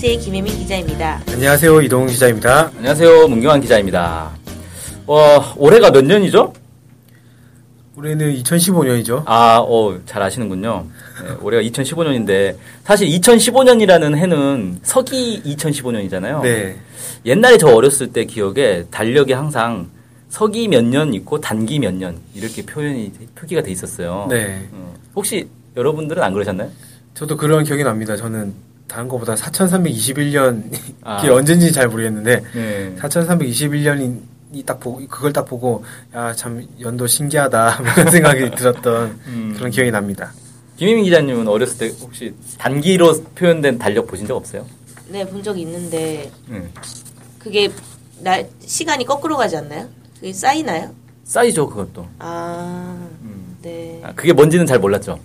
안녕하세요. 김혜민 기자입니다. 안녕하세요. 이동훈 기자입니다. 안녕하세요. 문경환 기자입니다. 어, 올해가 몇 년이죠? 올해는 2015년이죠. 아, 어, 잘 아시는군요. 네, 올해가 2015년인데 사실 2015년이라는 해는 서기 2015년이잖아요. 네. 옛날에 저 어렸을 때 기억에 달력에 항상 서기 몇 년 있고 단기 몇 년 이렇게 표현이 표기가 돼 있었어요. 네. 어, 혹시 여러분들은 안 그러셨나요? 저도 그런 기억이 납니다. 저는 다른 것보다 4321년이 아. 언젠지 잘 모르겠는데 네. 4321년이 딱 보고 그걸 딱 보고 야 참 연도 신기하다 그런 생각이 들었던 음. 그런 기억이 납니다. 김희민 기자님은 어렸을 때 혹시 단기로 표현된 달력 보신 적 없어요? 네, 본 적 있는데 네. 그게 날 시간이 거꾸로 가지 않나요? 그게 쌓이나요? 쌓이죠 그것도. 아, 음. 네. 아, 그게 뭔지는 잘 몰랐죠.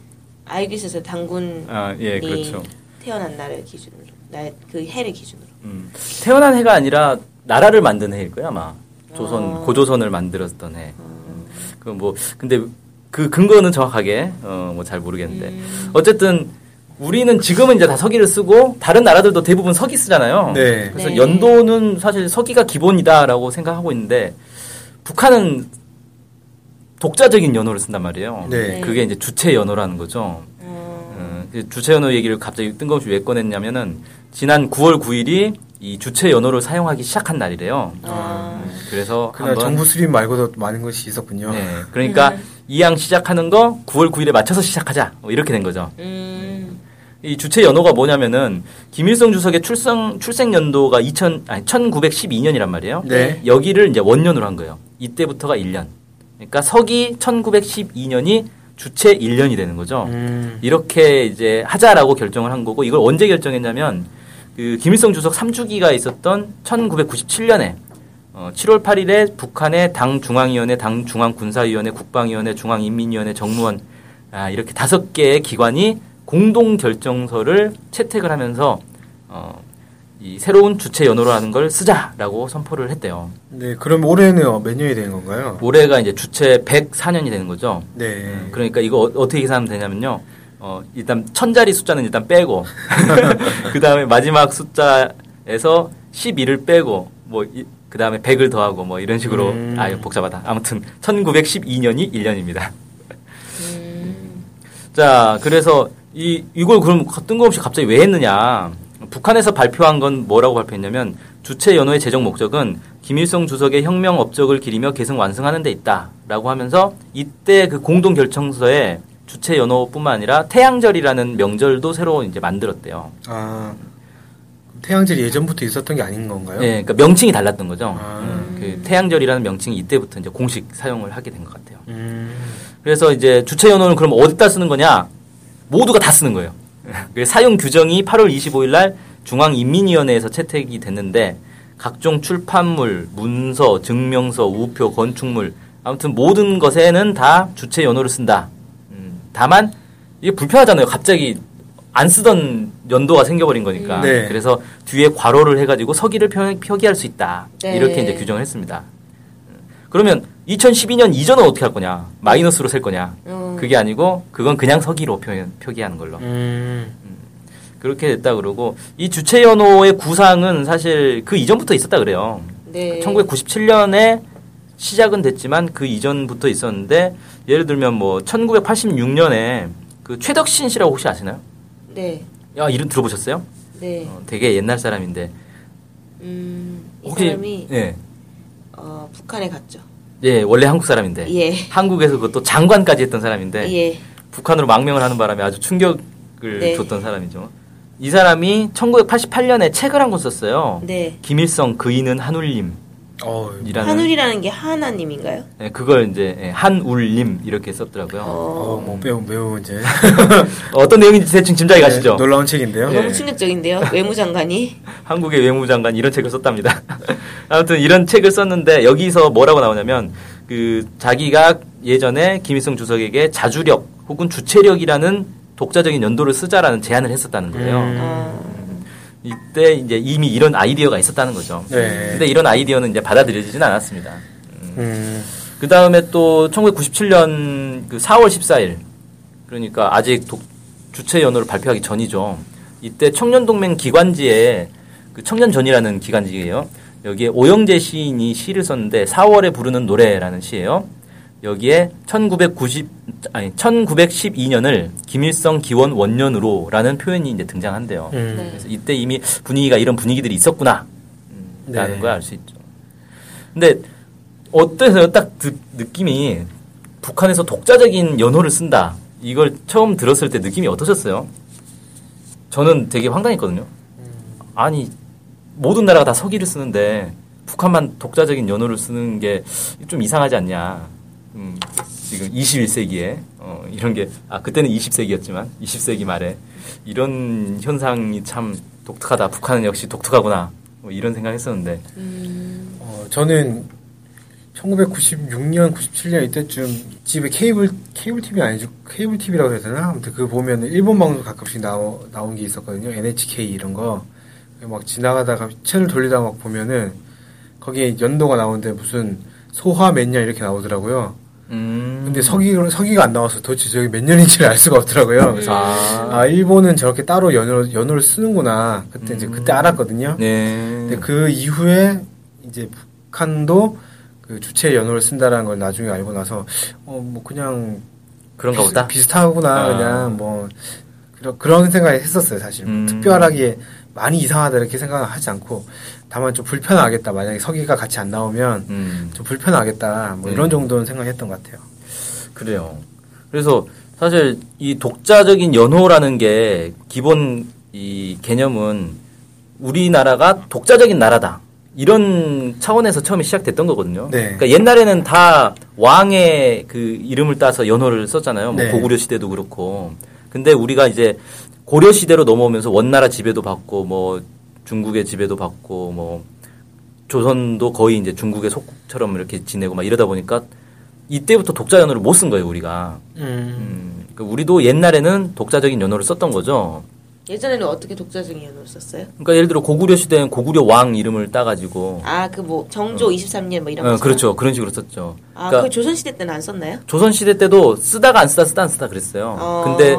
알고 있었어요. 당군이 아, 예, 그렇죠. 태어난 날을 기준으로, 날그 해를 기준으로. 음. 태어난 해가 아니라 나라를 만든 해일 거야 아마. 조선 아. 고조선을 만들었던 해. 음. 그뭐 근데 그 근거는 정확하게 어 뭐 잘 모르겠는데 음. 어쨌든 우리는 지금은 이제 다 서기를 쓰고 다른 나라들도 대부분 서기 쓰잖아요. 네. 그래서 네. 연도는 사실 서기가 기본이다라고 생각하고 있는데 북한은 독자적인 연호를 쓴단 말이에요. 네. 그게 이제 주체 연호라는 거죠. 음, 어, 그 주체 연호 얘기를 갑자기 뜬금없이 왜 꺼냈냐면은 지난 9월 9일이 이 주체 연호를 사용하기 시작한 날이래요. 아, 그래서 그날 한번 정부 수립 말고도 많은 것이 있었군요. 네, 그러니까 이양 시작하는 거 9월 9일에 맞춰서 시작하자 뭐 이렇게 된 거죠. 음, 이 주체 연호가 뭐냐면은 김일성 주석의 출생 출생 연도가 2000 아니 1912년이란 말이에요. 네. 여기를 이제 원년으로 한 거예요. 이때부터가 1년. 그러니까 서기 1912년이 주체 1년이 되는 거죠. 음. 이렇게 이제 하자라고 결정을 한 거고 이걸 언제 결정했냐면 그 김일성 주석 3주기가 있었던 1997년에 어, 7월 8일에 북한의 당 중앙위원회, 당 중앙군사위원회, 국방위원회, 중앙인민위원회, 정무원 아, 이렇게 다섯 개의 기관이 공동 결정서를 채택을 하면서 어, 이 새로운 주체 연호로 하는 걸 쓰자라고 선포를 했대요. 네. 그럼 올해는 몇 년이 되는 건가요? 올해가 이제 주체 104년이 되는 거죠. 네. 그러니까 이거 어- 어떻게 계산하면 되냐면요. 어, 일단 천 자리 숫자는 일단 빼고 그 다음에 마지막 숫자에서 12를 빼고 뭐 그 다음에 100을 더하고 뭐 이런 식으로 음. 아 복잡하다. 아무튼 1912년이 1년입니다. 음, 자 그래서 이 이걸 그럼 뜬금없이 갑자기 왜 했느냐? 북한에서 발표한 건 뭐라고 발표했냐면 주체 연호의 제정 목적은 김일성 주석의 혁명 업적을 기리며 계승 완성하는 데 있다라고 하면서 이때 그 공동 결정서에 주체 연호뿐만 아니라 태양절이라는 명절도 새로 이제 만들었대요. 아. 태양절이 예전부터 있었던 게 아닌 건가요? 예, 그러니까 명칭이 달랐던 거죠. 아. 음, 그 태양절이라는 명칭이 이때부터 이제 공식 사용을 하게 된 것 같아요. 음. 그래서 이제 주체 연호는 그럼 어디다 쓰는 거냐? 모두가 다 쓰는 거예요. 그래서 사용 규정이 8월 25일 날 중앙인민위원회에서 채택이 됐는데 각종 출판물, 문서, 증명서, 우표, 건축물 아무튼 모든 것에는 다 주체 연호를 쓴다. 음, 다만 이게 불편하잖아요. 갑자기 안 쓰던 연도가 생겨버린 거니까. 네. 그래서 뒤에 괄호를 해가지고 서기를 표, 표기할 수 있다. 네. 이렇게 이제 규정을 했습니다. 그러면 2012년 이전은 어떻게 할 거냐? 마이너스로 셀 거냐? 음. 그게 아니고 그건 그냥 서기로 표현, 표기하는 걸로. 음. 그렇게 됐다 그러고 이 주체 연호의 구상은 사실 그 이전부터 있었다 그래요. 네. 1997년에 시작은 됐지만 그 이전부터 있었는데 예를 들면 뭐 1986년에 그 최덕신 씨라고 혹시 아시나요? 네, 야 이름 들어보셨어요? 네. 어, 되게 옛날 사람인데 음, 이 사람이 예, 어, 북한에 갔죠. 예 원래 한국 사람인데 예, 한국에서 그것도 장관까지 했던 사람인데 예. 북한으로 망명을 하는 바람에 아주 충격을 네. 줬던 사람이죠. 이 사람이 1988년에 책을 한 권 썼어요. 네. 김일성 그이는 한울림 어, 이라는 한울이라는 게 하나님인가요? 예, 그걸 이제 예, 한울림 이렇게 썼더라고요. 어, 뭐 매우 매우 이제 어떤 내용인지 대충 짐작이 가시죠? 네, 놀라운 책인데요. 예. 너무 충격적인데요. 외무장관이 한국의 외무장관 이런 책을 썼답니다. 아무튼 이런 책을 썼는데 여기서 뭐라고 나오냐면 그 자기가 예전에 김일성 주석에게 자주력 혹은 주체력이라는 독자적인 연도를 쓰자라는 제안을 했었다는 거예요. 음. 아, 이때 이제 이미 이런 아이디어가 있었다는 거죠. 네. 근데 이런 아이디어는 이제 받아들여지진 않았습니다. 음, 그 다음에 또 1997년 그 4월 14일 그러니까 아직 독- 주체 연호를 발표하기 전이죠. 이때 청년동맹 기관지에 그 청년전이라는 기관지예요. 여기에 오영재 시인이 시를 썼는데 4월에 부르는 노래라는 시예요. 여기에 1990 아니 1912년을 김일성 기원 원년으로라는 표현이 이제 등장한대요. 음. 네. 그래서 이때 이미 분위기가 이런 분위기들이 있었구나. 음, 라는 네. 걸알 수 있죠. 근데 어때서요? 딱 느, 느낌이 북한에서 독자적인 연호를 쓴다. 이걸 처음 들었을 때 느낌이 어떠셨어요? 저는 되게 황당했거든요. 아니 모든 나라가 다 서기를 쓰는데 북한만 독자적인 연호를 쓰는 게 좀 이상하지 않냐. 음, 지금 21세기에 어, 이런 게 아 그때는 20세기였지만 20세기 말에 이런 현상이 참 독특하다. 북한은 역시 독특하구나. 뭐 이런 생각했었는데 어, 저는 1996년, 97년 이때쯤 집에 케이블 케이블 TV 아니죠? 케이블 TV라고 해야 되나? 아무튼 그 보면 일본 방송 가끔씩 나오, 나온 게 있었거든요. NHK 이런 거. 막 지나가다가 채널 돌리다가 막 보면은 거기에 연도가 나오는데 무슨 소화 몇년 이렇게 나오더라고요. 음. 근데 서기 서기가 안 나와서 도대체 저기 몇 년인지를 알 수가 없더라고요. 그래서 아, 아 일본은 저렇게 따로 연호 연호를 쓰는구나. 그때 이제 그때 알았거든요. 네. 근데 그 이후에 이제 북한도 그 주체 연호를 쓴다라는 걸 나중에 알고 나서 어 뭐 그냥 그런가 보다. 비슷, 하구나 아. 그냥 뭐 그런 그런 생각을 했었어요 사실 음. 특별하게 많이 이상하다 이렇게 생각을 하지 않고 다만 좀 불편하겠다 만약에 서기가 같이 안 나오면 음, 좀 불편하겠다 뭐 네. 이런 정도는 생각했던 것 같아요. 그래요. 그래서 사실 이 독자적인 연호라는 게 기본 이 개념은 우리나라가 독자적인 나라다. 이런 차원에서 처음에 시작됐던 거거든요. 네. 그러니까 옛날에는 다 왕의 그 이름을 따서 연호를 썼잖아요. 뭐 네. 고구려 시대도 그렇고. 근데 우리가 이제 고려 시대로 넘어오면서 원나라 지배도 받고 뭐 중국의 지배도 받고 뭐 조선도 거의 이제 중국의 속국처럼 이렇게 지내고 막 이러다 보니까 이때부터 독자 연호를 못 쓴 거예요, 우리가. 음. 음, 그러니까 우리도 옛날에는 독자적인 연호를 썼던 거죠. 예전에는 어떻게 독자적인 연호를 썼어요? 그러니까 예를 들어 고구려 시대엔 고구려 왕 이름을 따가지고 아 그 뭐 정조 23년 뭐 이런 어, 거. 그렇죠. 그런 식으로 썼죠. 아, 그러니까 그 조선 시대 때는 안 썼나요? 조선 시대 때도 쓰다가 안 쓰다 쓰다 안 쓰다 그랬어요. 어. 근데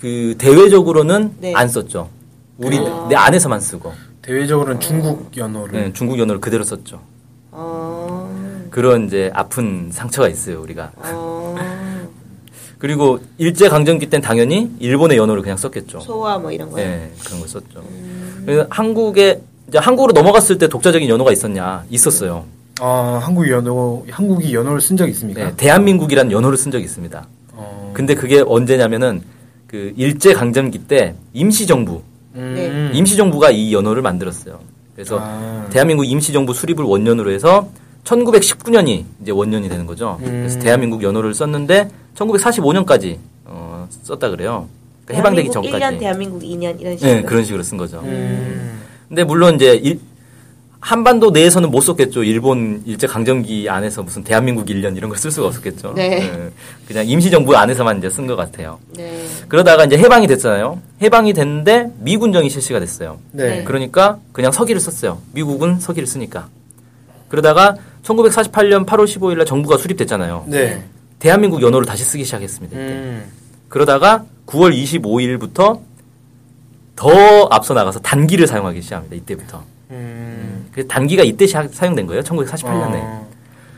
그 대외적으로는 네. 안 썼죠. 우리 어. 내 안에서만 쓰고 대외적으로는 중국 연호를 네, 중국 연호를 그대로 썼죠. 어. 그런 이제 아픈 상처가 있어요, 우리가. 어. 그리고 일제 강점기 땐 당연히 일본의 연호를 그냥 썼겠죠. 소화 뭐 이런 거요. 네, 그런 걸 썼죠. 그래서 한국에 이제 한국으로 넘어갔을 때 독자적인 연호가 있었냐? 있었어요. 아 한국 연호 한국이 연호를 쓴적 있습니까? 네, 대한민국이라는 연호를 쓴 적이 있습니다. 어. 근데 그게 언제냐면은 그 일제 강점기 때 임시 정부, 음. 임시정부가 이 연호를 만들었어요. 그래서 아. 대한민국 임시정부 수립을 원년으로 해서 1919년이 이제 원년이 되는 거죠. 그래서 음. 대한민국 연호를 썼는데 1945년까지 어, 썼다 그래요. 그러니까 해방되기 전까지. 1년, 대한민국 2년 이런 식으로. 네, 그런 식으로 쓴 거죠. 음. 근데 물론 이제 일- 한반도 내에서는 못 썼겠죠. 일본 일제 강점기 안에서 무슨 대한민국 1년 이런 걸 쓸 수가 없었겠죠. 네. 그냥 임시정부 안에서만 이제 쓴 것 같아요. 네. 그러다가 이제 해방이 됐잖아요. 해방이 됐는데 미군정이 실시가 됐어요. 네. 네. 그러니까 그냥 서기를 썼어요. 미국은 서기를 쓰니까. 그러다가 1948년 8월 15일 날 정부가 수립됐잖아요. 네. 대한민국 연호를 다시 쓰기 시작했습니다. 음. 그러다가 9월 25일부터 더 앞서 나가서 단기를 사용하기 시작합니다. 이때부터. 음. 그래서 단기가 이때 시- 사용된 거예요. 1948년에. 어.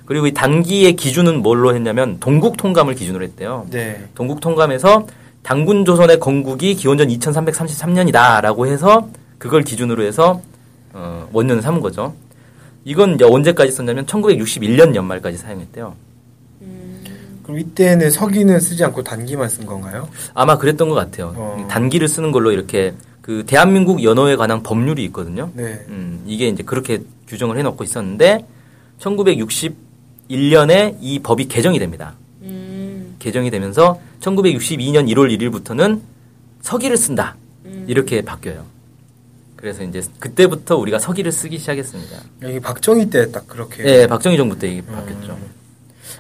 그리고 이 단기의 기준은 뭘로 했냐면 동국 통감을 기준으로 했대요. 네. 동국 통감에서 당군 조선의 건국이 기원전 2333년이다라고 해서 그걸 기준으로 해서 어, 원년을 삼은 거죠. 이건 이제 언제까지 썼냐면 1961년 연말까지 사용했대요. 그럼 이때는 서기는 쓰지 않고 단기만 쓴 건가요? 아마 그랬던 것 같아요. 어. 단기를 쓰는 걸로 이렇게 그 대한민국 연호에 관한 법률이 있거든요. 네. 음, 이게 이제 그렇게 규정을 해놓고 있었는데 1961년에 이 법이 개정이 됩니다. 음, 개정이 되면서 1962년 1월 1일부터는 서기를 쓴다. 이렇게 바뀌어요. 그래서 이제 그때부터 우리가 서기를 쓰기 시작했습니다. 여기 박정희 때 딱 그렇게. 네, 박정희 정부 때 이게 바뀌었죠.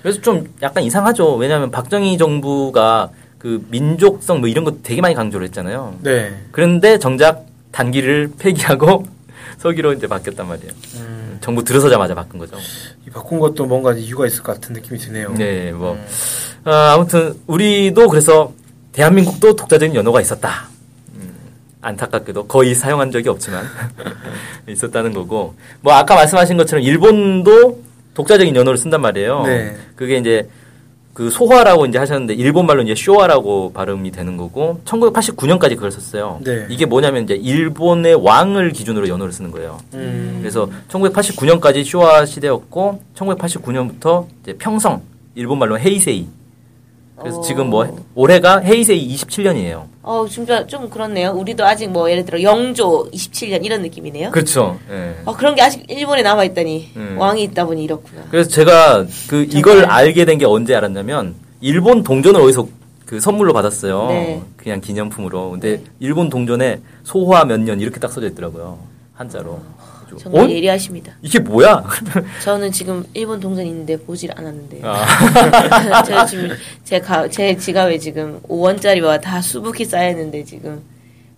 그래서 좀 약간 이상하죠. 왜냐하면 박정희 정부가 그 민족성 뭐 이런 거 되게 많이 강조를 했잖아요. 네. 그런데 정작 단기를 폐기하고 서기로 이제 바뀌었단 말이에요. 음, 정부 들어서자마자 바꾼 거죠. 이 바꾼 것도 뭔가 이유가 있을 것 같은 느낌이 드네요. 네, 뭐 아, 아무튼 우리도 그래서 대한민국도 독자적인 연호가 있었다. 음, 안타깝게도 거의 사용한 적이 없지만 있었다는 거고 뭐 아까 말씀하신 것처럼 일본도 독자적인 연호를 쓴단 말이에요. 네. 그게 이제 그 소화라고 이제 하셨는데 일본 말로 이제 쇼와라고 발음이 되는 거고 1989년까지 그걸 썼어요. 네. 이게 뭐냐면 이제 일본의 왕을 기준으로 연호를 쓰는 거예요. 음, 그래서 1989년까지 쇼와 시대였고 1989년부터 이제 평성 일본 말로 헤이세이. 그래서 어. 지금 뭐 올해가 헤이세이 27년이에요. 어, 진짜 좀 그렇네요. 우리도 아직 뭐 예를 들어 영조 27년 이런 느낌이네요. 그렇죠. 예. 어, 그런 게 아직 일본에 남아 있다니 음. 왕이 있다 보니 이렇구나. 그래서 제가 그 이걸 정말. 알게 된 게 언제 알았냐면 일본 동전을 어디서 그 선물로 받았어요. 네. 그냥 기념품으로. 근데 일본 동전에 소화 몇 년 이렇게 딱 써져 있더라고요. 한자로. 그래가지고 정말 어? 예리하십니다. 이게 뭐야? 저는 지금 일본 동전 있는데 보질 않았는데요. 아. 제가 지금 제, 가, 제 지갑에 지금 5원짜리와 다 수북히 쌓여있는데 지금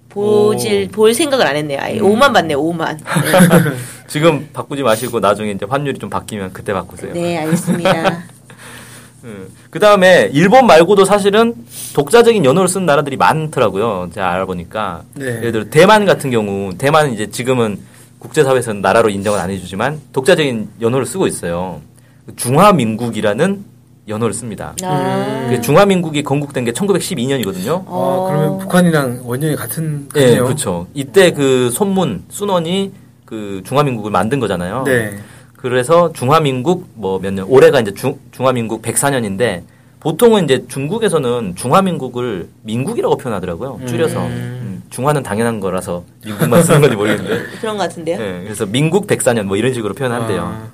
보질 볼 생각을 안 했네요. 아예 5만 받네요. 5만. 지금 바꾸지 마시고 나중에 이제 환율이 좀 바뀌면 그때 바꾸세요. 네, 네 알겠습니다. 그 다음에 일본 말고도 사실은 독자적인 연어를 쓰는 나라들이 많더라고요. 제가 알아보니까. 네. 예를 들어 대만 같은 경우, 대만은 이제 지금은 국제사회에서는 나라로 인정은 안 해주지만 독자적인 연어를 쓰고 있어요. 중화민국이라는 연어를 씁니다. 아, 그 중화민국이 건국된 게 1912년이거든요. 어. 아, 그러면 북한이랑 원년이 같은 예, 같네요. 그렇죠. 이때 그 손문, 순원이 그 중화민국을 만든 거잖아요. 네. 그래서 중화민국 뭐 몇 년, 올해가 이제 중, 중화민국 104년인데 보통은 이제 중국에서는 중화민국을 민국이라고 표현하더라고요. 줄여서. 음, 중화는 당연한 거라서 민국만 쓰는 건지 모르겠는데. 그런 것 같은데요. 예, 그래서 민국 104년 뭐 이런 식으로 표현한대요. 아,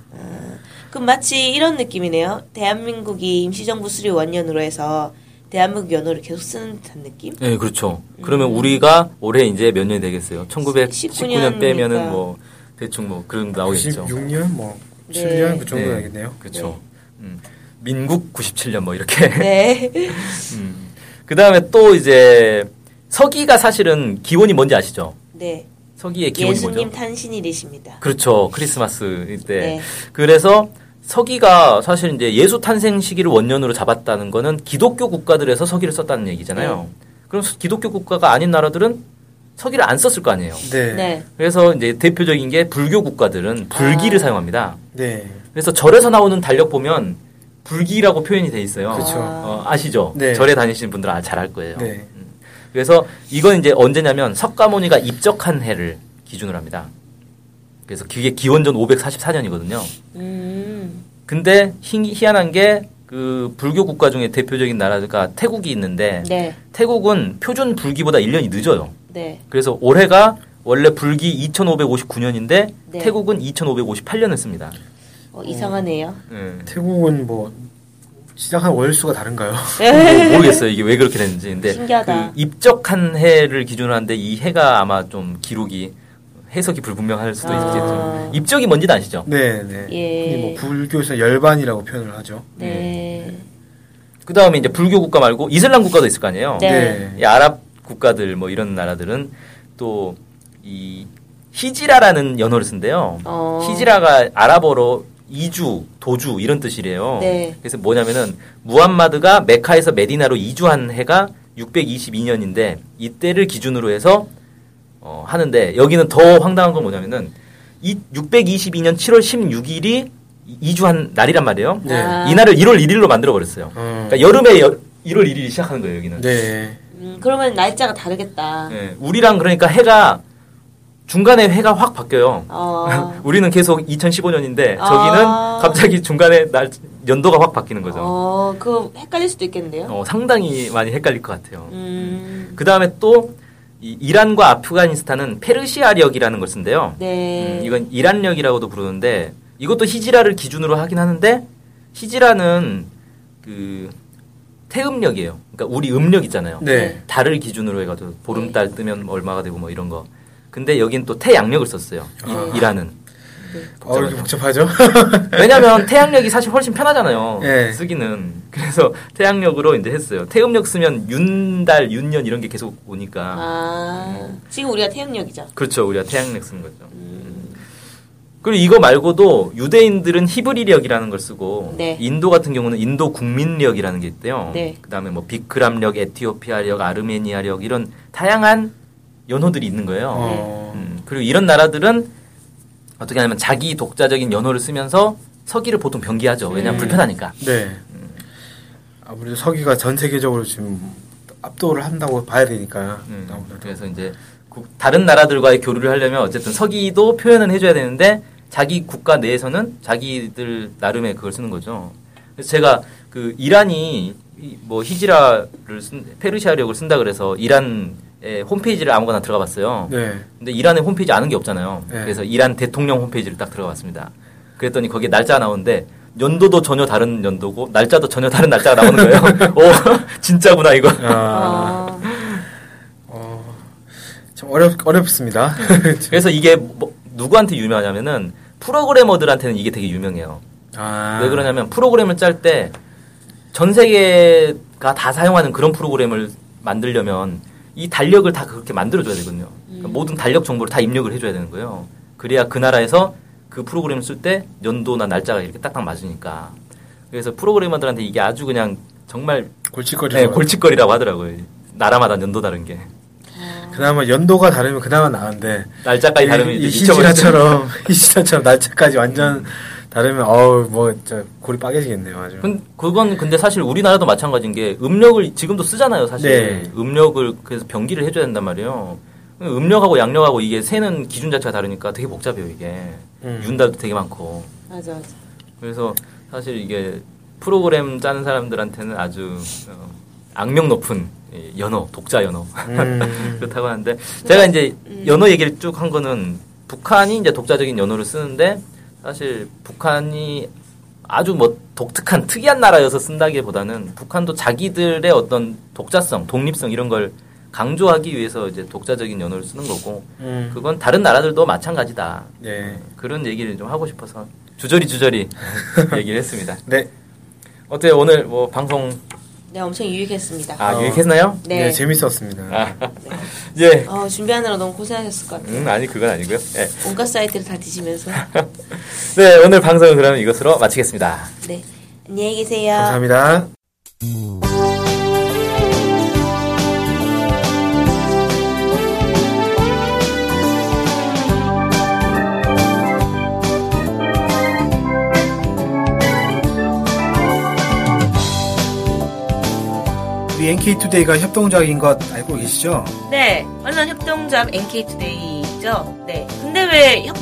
그럼 마치 이런 느낌이네요. 대한민국이 임시정부 수립 원년으로 해서 대한민국 연호를 계속 쓰는 듯한 느낌? 예, 그렇죠. 그러면 우리가 올해 이제 몇 년이 되겠어요? 1919년 19년 빼면은 이니까. 뭐 대충 뭐 그런 나오겠죠. 96년 뭐 네. 7년 그 정도 네. 되겠네요. 그렇죠. 음, 민국 97년 뭐 이렇게. 네. 그 다음에 또 이제 서기가 사실은 기원이 뭔지 아시죠? 네. 서기의 기원이 예수님 뭐죠? 탄신일이십니다. 그렇죠. 크리스마스 때. 네. 그래서 서기가 사실 이제 예수 탄생 시기를 원년으로 잡았다는 거는 기독교 국가들에서 서기를 썼다는 얘기잖아요. 그럼 기독교 국가가 아닌 나라들은 서기를 안 썼을 거 아니에요. 네. 네. 그래서 이제 대표적인 게 불교 국가들은 불기를 아. 사용합니다. 네. 그래서 절에서 나오는 달력 보면 불기라고 표현이 돼 있어요. 그쵸. 어, 아시죠? 네. 절에 다니시는 분들은 잘 알 거예요. 네. 그래서 이건 이제 언제냐면 석가모니가 입적한 해를 기준으로 합니다. 그래서 그게 기원전 544년이거든요. 음. 근데 희, 희한한 게 그 불교 국가 중에 대표적인 나라가 태국이 있는데 네. 태국은 표준 불기보다 1년이 늦어요. 네. 그래서 올해가 원래 불기 2559년인데 네. 태국은 2558년을 씁니다. 어, 이상하네요. 예. 태국은 뭐 시작한 월수가 다른가요? 뭐 모르겠어요 이게 왜 그렇게 됐는지. 근데 신기하다. 그 입적한 해를 기준으로 하는데 이 해가 아마 좀 기록이 해석이 불분명할 수도 아. 있겠죠. 입적이 뭔지는 아시죠? 네, 네. 예. 뭐 불교에서 열반이라고 표현을 하죠. 네. 그 다음에 이제 불교 국가 말고 이슬람 국가도 있을 거 아니에요. 네. 이 아랍 국가들 뭐 이런 나라들은 또 이 히지라라는 연어를 쓴대요. 어. 히지라가 아랍어로 이주, 도주 이런 뜻이래요. 네. 그래서 뭐냐면은 무함마드가 메카에서 메디나로 이주한 해가 622년인데 이때를 기준으로 해서 어, 하는데 여기는 더 황당한 건 뭐냐면은 이 622년 7월 16일이 이주한 날이란 말이에요. 네. 아. 이 날을 1월 1일로 만들어 버렸어요. 어. 그러니까 여름에 여- 1월 1일이 시작하는 거예요, 여기는. 네. 음, 그러면 날짜가 다르겠다. 예, 우리랑 그러니까 해가 중간에 해가 확 바뀌어요. 어. 우리는 계속 2015년인데 아. 저기는 갑자기 중간에 날 연도가 확 바뀌는 거죠. 어, 그거 헷갈릴 수도 있겠는데요. 어, 상당히 많이 헷갈릴 것 같아요. 음. 그 다음에 또 이, 이란과 아프가니스탄은 페르시아력이라는 걸 쓴대요. 네. 음, 이건 이란력이라고도 부르는데 이것도 히지라를 기준으로 하긴 하는데 히지라는 그 태음력이에요. 그러니까 우리 음력 있잖아요. 네. 달을 기준으로 해가지고 보름달 뜨면 얼마가 되고 뭐 이런 거. 근데 여긴 또 태양력을 썼어요. 이- 이라는. 어, 이렇게 복잡하죠? 왜냐면 태양력이 사실 훨씬 편하잖아요. 예. 쓰기는. 그래서 태양력으로 이제 했어요. 태음력 쓰면 윤달, 윤년 이런 게 계속 오니까. 아, 지금 우리가 태음력이죠. 그렇죠. 우리가 태양력 쓰는 거죠. 그리고 이거 말고도 유대인들은 히브리력이라는 걸 쓰고 네. 인도 같은 경우는 인도 국민력이라는 게 있대요. 네. 그다음에 뭐 비크람력, 에티오피아력, 아르메니아력 이런 다양한 연호들이 있는 거예요. 어. 음, 그리고 이런 나라들은 어떻게 하냐면 자기 독자적인 연호를 쓰면서 서기를 보통 병기하죠. 왜냐하면 음. 불편하니까. 네. 아무래도 서기가 전 세계적으로 지금 압도를 한다고 봐야 되니까. 음. 그래서 이제 국- 다른 나라들과의 교류를 하려면 어쨌든 서기도 표현은 해줘야 되는데 자기 국가 내에서는 자기들 나름의 그걸 쓰는 거죠. 그래서 제가 그 이란이 이- 뭐 히지라를 쓴 페르시아력을 쓴다 그래서 이란의 홈페이지를 아무거나 들어가 봤어요. 네. 근데 이란의 홈페이지 아는 게 없잖아요. 네. 그래서 이란 대통령 홈페이지를 딱 들어가 봤습니다. 그랬더니 거기에 날짜가 나오는데 연도도 전혀 다른 연도고 날짜도 전혀 다른 날짜가 나오는 거예요. 오 진짜구나 이거. 아, 아, 어, 참 어렵, 어렵습니다. 그래서 이게 뭐- 누구한테 유명하냐면은 프로그래머들한테는 이게 되게 유명해요. 아. 왜 그러냐면 프로그램을 짤 때 전 세계가 다 사용하는 그런 프로그램을 만들려면 이 달력을 다 그렇게 만들어줘야 되거든요. 그러니까 모든 달력 정보를 다 입력을 해줘야 되는 거예요. 그래야 그 나라에서 그 프로그램을 쓸 때 연도나 날짜가 이렇게 딱딱 맞으니까. 그래서 프로그래머들한테 이게 아주 그냥 정말 골칫거리. 네, 골칫거리라고 하더라고요. 나라마다 연도 다른 게. 그나마 연도가 다르면 그나마 나은데. 날짜까지 다르면 이, 이제 이 잊혀버리죠. 히지라처럼, 히지라처럼 날짜까지 완전 다르면, 어우, 뭐, 진짜 골이 빠개지겠네요, 아주. 근- 그건 근데 사실 우리나라도 마찬가지인 게 음력을 지금도 쓰잖아요, 사실. 네. 음력을 그래서 병기를 해줘야 된단 말이에요. 음력하고 양력하고 이게 세는 기준 자체가 다르니까 되게 복잡해요, 이게. 음. 윤달도 되게 많고. 맞아, 맞아. 그래서 사실 이게 프로그램 짜는 사람들한테는 아주 어, 악명 높은 이 연어, 독자 연어. 음. 그렇다고 하는데 제가 이제 연어 얘기를 쭉 한 거는 북한이 이제 독자적인 연어를 쓰는데 사실 북한이 아주 뭐 독특한 특이한 나라여서 쓴다기보다는 북한도 자기들의 어떤 독자성, 독립성 이런 걸 강조하기 위해서 이제 독자적인 연어를 쓰는 거고 음. 그건 다른 나라들도 마찬가지다. 네. 그런 얘기를 좀 하고 싶어서 주저리 주저리 얘기를 했습니다. 네. 어때요 오늘 뭐 방송 네, 엄청 유익했습니다. 아 어. 유익했나요? 네. 네. 재밌었습니다. 아, 예. 어, 준비하느라 너무 고생하셨을 것 같아요. 음 아니 그건 아니고요. 예. 온갖 사이트를 다 뒤지면서. 네, 오늘 방송은 그러면 이것으로 마치겠습니다. 네. 안녕히 계세요. 감사합니다. 우리 NK투데이가 협동조합인 것 알고 계시죠? 네. 언론 협동조합 NK투데이죠. 네. 근데 왜 협